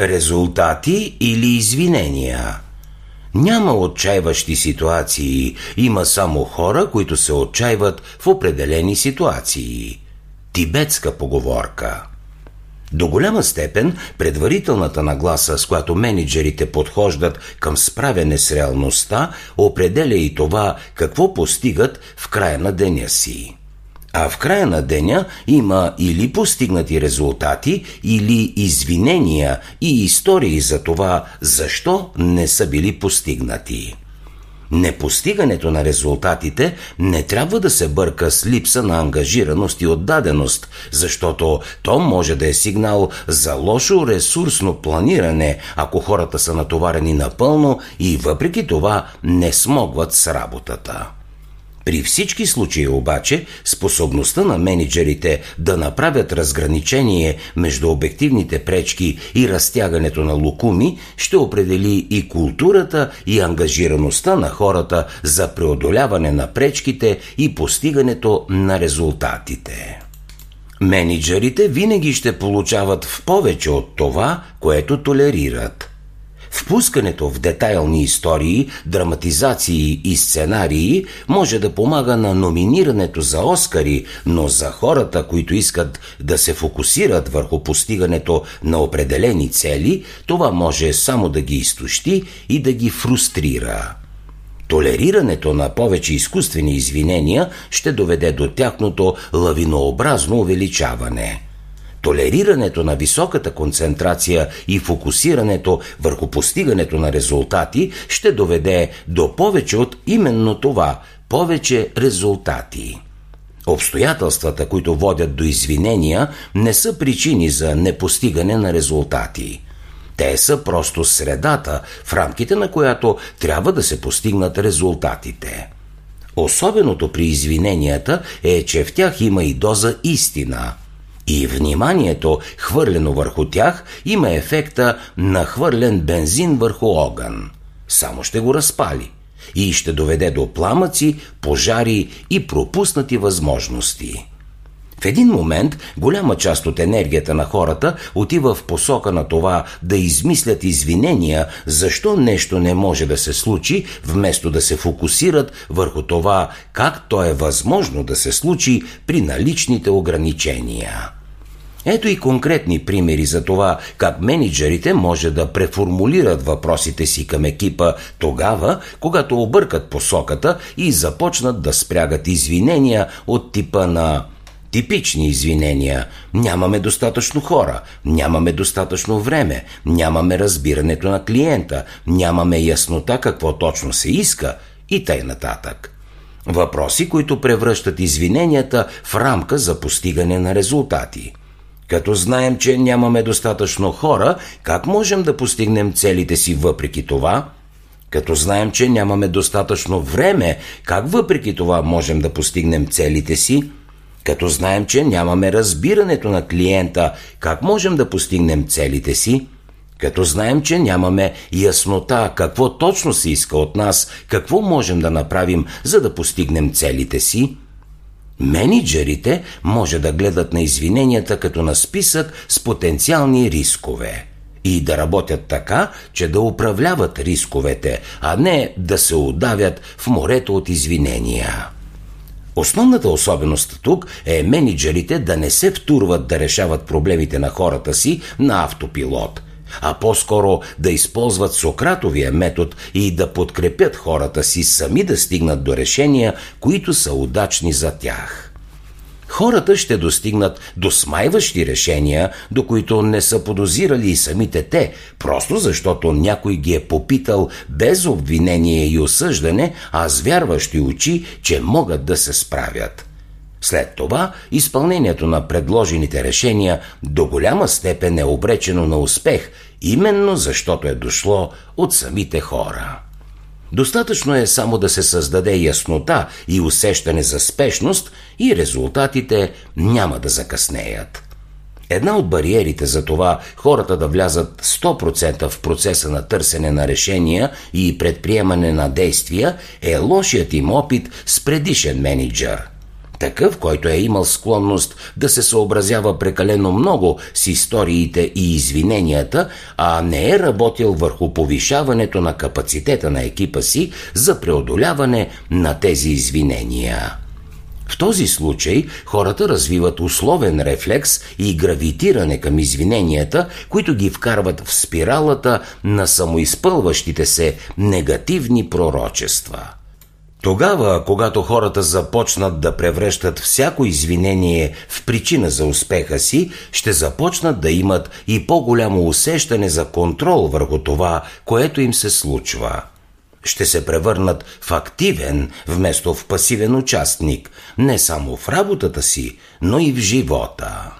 Резултати или извинения? Няма отчаиващи ситуации, има само хора, които се отчаиват в определени ситуации. Тибетска поговорка. До голяма степен предварителната нагласа, с която менеджерите подхождат към справяне с реалността, определя и това какво постигат в края на деня си. А в края на деня има или постигнати резултати, или извинения и истории за това, защо не са били постигнати. Непостигането на резултатите не трябва да се бърка с липса на ангажираност и отдаденост, защото то може да е сигнал за лошо ресурсно планиране, ако хората са натоварени напълно и въпреки това не смогват с работата. При всички случаи обаче, способността на менеджерите да направят разграничение между обективните пречки и разтягането на лукуми ще определи и културата и ангажираността на хората за преодоляване на пречките и постигането на резултатите. Менеджерите винаги ще получават в повече от това, което толерират. Впускането в детайлни истории, драматизации и сценарии може да помага на номинирането за Оскари, но за хората, които искат да се фокусират върху постигането на определени цели, това може само да ги изтощи и да ги фрустрира. Толерирането на повече изкуствени извинения ще доведе до тяхното лавинообразно увеличаване – Толерирането на високата концентрация и фокусирането върху постигането на резултати ще доведе до повече от именно това повече резултати. Обстоятелствата, които водят до извинения, не са причини за непостигане на резултати. Те са просто средата, в рамките на която трябва да се постигнат резултатите. Особеното при извиненията е, че в тях има и доза истина – и вниманието, хвърлено върху тях, има ефекта на хвърлен бензин върху огън. Само ще го разпали и ще доведе до пламъци, пожари и пропуснати възможности. В един момент голяма част от енергията на хората отива в посока на това да измислят извинения защо нещо не може да се случи, вместо да се фокусират върху това как то е възможно да се случи при наличните ограничения. Ето и конкретни примери за това как менеджерите може да преформулират въпросите си към екипа тогава, когато объркат посоката и започнат да спрягат извинения от типа на Типични извинения. Нямаме достатъчно хора, нямаме достатъчно време, нямаме разбирането на клиента, нямаме яснота какво точно се иска и тъй нататък. Въпроси, които превръщат извиненията в рамка за постигане на резултати. Като знаем, че нямаме достатъчно хора, как можем да постигнем целите си въпреки това? Като знаем, че нямаме достатъчно време, как въпреки това можем да постигнем целите си? Като знаем, че нямаме разбирането на клиента, как можем да постигнем целите си? Като знаем, че нямаме яснота какво точно се иска от нас, какво можем да направим, за да постигнем целите си? Менеджерите може да гледат на извиненията като на списък с потенциални рискове и да работят така, че да управляват рисковете, а не да се удавят в морето от извинения. Основната особеност тук е менеджерите да не се втурват да решават проблемите на хората си на автопилот, а по-скоро да използват Сократовия метод и да подкрепят хората си сами да стигнат до решения, които са удачни за тях хората ще достигнат до смайващи решения, до които не са подозирали и самите те, просто защото някой ги е попитал без обвинение и осъждане, а с вярващи очи, че могат да се справят. След това изпълнението на предложените решения до голяма степен е обречено на успех, именно защото е дошло от самите хора. Достатъчно е само да се създаде яснота и усещане за спешност и резултатите няма да закъснеят. Една от бариерите за това хората да влязат 100% в процеса на търсене на решения и предприемане на действия е лошият им опит с предишен менеджер. Такъв, който е имал склонност да се съобразява прекалено много с историите и извиненията, а не е работил върху повишаването на капацитета на екипа си за преодоляване на тези извинения. В този случай хората развиват условен рефлекс и гравитиране към извиненията, които ги вкарват в спиралата на самоизпълващите се негативни пророчества. Тогава, когато хората започнат да превръщат всяко извинение в причина за успеха си, ще започнат да имат и по-голямо усещане за контрол върху това, което им се случва. Ще се превърнат в активен, вместо в пасивен участник, не само в работата си, но и в живота.